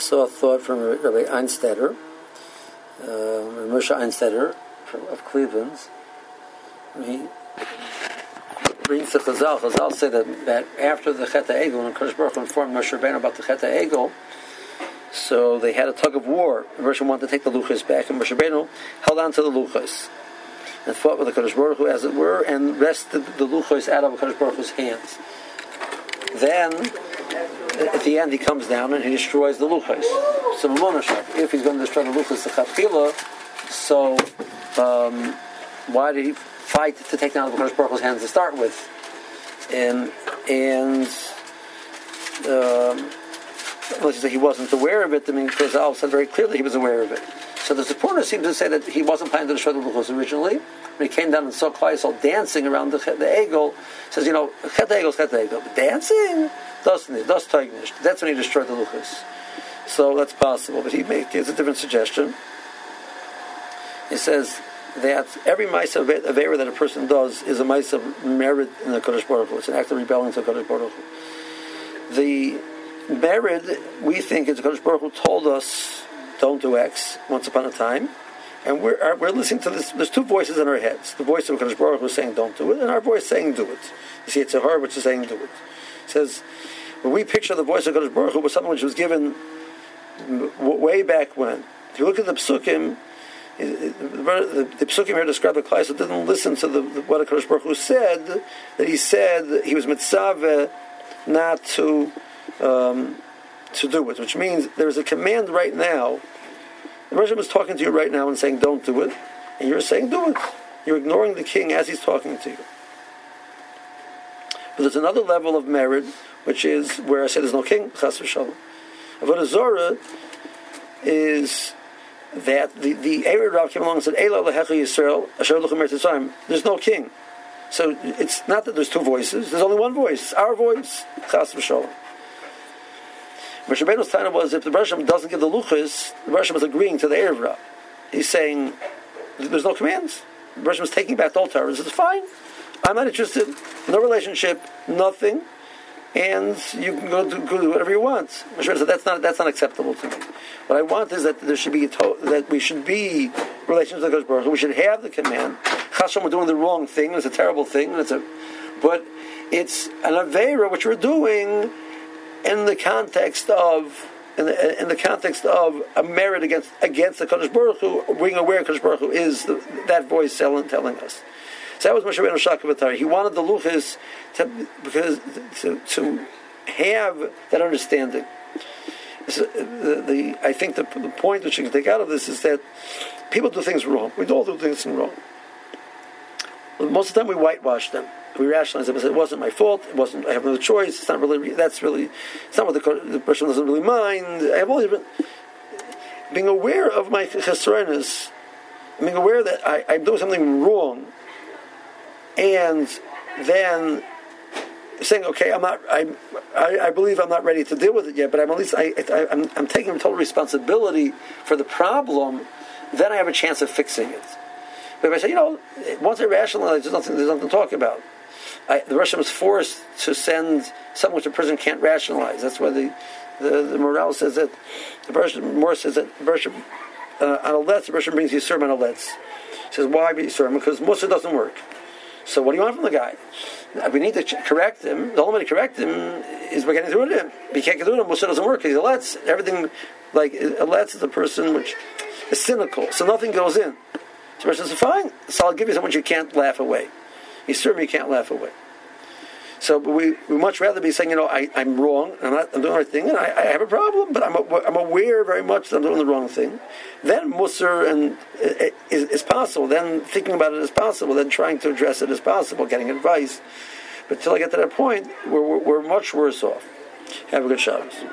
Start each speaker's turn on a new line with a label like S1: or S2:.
S1: saw a thought from Rabbi Einstetter, uh, Moshe Einstetter of Cleveland. He brings the Chazal. Chazal say that, that after the Chet Egel, when Kodesh Baruch informed Moshe Rabbeinu about the Chet Egel, so they had a tug of war. Moshe wanted to take the Luchas back, and Moshe Rabbeinu held on to the Luchas and fought with the Kodesh Baruch Hu, as it were, and wrested the Luchas out of Kodesh Baruch Hu's hands. Then, at the end, he comes down and he destroys the Luchas. So, if he's going to destroy the Luchas, the Chapila, so um, why did he fight to take down the Baruch Hu's hands to start with? And and um, well, he wasn't aware of it. I mean, because Al said very clearly he was aware of it. So the supporter seems to say that he wasn't planning to destroy the Luchos originally. When he came down and saw Klal Yisrael dancing around the, the Egel, says, you know, Chet Egel, Chet Egel. But dancing? Doesn't it? Does. That's when he destroyed the Luchos. So that's possible. But he gives a different suggestion. He says that every mice of error that a person does is a mice of merit in the Kodesh Baruch. It's an act of rebellion to the Kodesh Baruch. The merit, we think, is the Kodesh Baruch Hu told us, don't do X, once upon a time. And we're, uh, we're listening to this. There's two voices in our heads. The voice of Kodesh Baruch Hu saying, don't do it, and our voice saying, do it. You see, it's a her which is saying, do it. It says, when we picture the voice of Kodesh Baruch Hu was something which was given way back when. If you look at the psukim, the, the psukim here describe the Klai, so didn't listen to the, what Kodesh Baruch Hu said, that he said he was mitzvah not to um, to do it, which means there's a command right now. The Russian is talking to you right now and saying, don't do it, and you're saying, do it. You're ignoring the king as he's talking to you. But there's another level of merit, which is where I say there's no king, chas v'shalom. Avodah Zorah is that the the Ered Rav came along and said, "Ela lehecha Yisrael asher luchem There's no king, so it's not that there's two voices. There's only one voice. It's our voice. Chas v'shalom. Moshe Rabbeinu's time was if the Bershom doesn't give the luchas, the Bershom is agreeing to the Erev Rav. He's saying there's no commands. The Bershom is taking back the Torah. He says, "Fine, I'm not interested. No relationship. Nothing." and you can go do, go do whatever you want. Moshe said that's not that's not acceptable to me. What I want is that there should be to- that we should be relations with Baruch We should have the command. Chasham, we're doing the wrong thing. It's a terrible thing. It's a, but it's an avera which we're doing in the context of. In the, in the context of a merit against against the Kodesh Baruch Hu, being aware Kodesh Baruch Hu is the, that voice telling, telling us. So that was Moshe Rabbeinu Shakavatari. He wanted the luchas to because to, to have that understanding. So the, the, I think the, the point which you can take out of this is that people do things wrong. We all do things wrong. Most of the time, we whitewash them. We rationalize them and say it wasn't my fault. It wasn't. I have no choice. It's not really. That's really. It's not what the, the person doesn't really mind. I have always been being aware of my chesronis, being aware that I, I'm doing something wrong, and then saying, "Okay, I'm not. I, I, I, believe I'm not ready to deal with it yet, but I'm at least I, I, I'm, I'm taking total responsibility for the problem. Then I have a chance of fixing it. But I say, you know, once I rationalize, there's nothing, there's nothing to talk about. I, the Russian was forced to send something which a person can't rationalize. That's why the the, the morale says that the Russian more says that the Russian uh, on a letz the Russian brings Yisurim on a letz. He says why Yisurim because Musar doesn't work. So what do you want from the guy? We need to correct him. The only way to correct him is by getting through to him. You can't get through to him. Musar doesn't work. He's a letz. Everything like a letz is a person which is cynical. So nothing goes in. So the says, fine. So I'll give you something you can't laugh away. You can't laugh away. So we we much rather be saying, you know, I, I'm wrong, I'm not I'm doing the right thing, and I, I have a problem, but I'm, I'm aware very much that I'm doing the wrong thing. Then Musar and uh, uh, is, is possible. Then thinking about it is possible. Then trying to address it is possible. Getting advice, but till I get to that point, we're, we're, we're much worse off. Have a good Shabbos.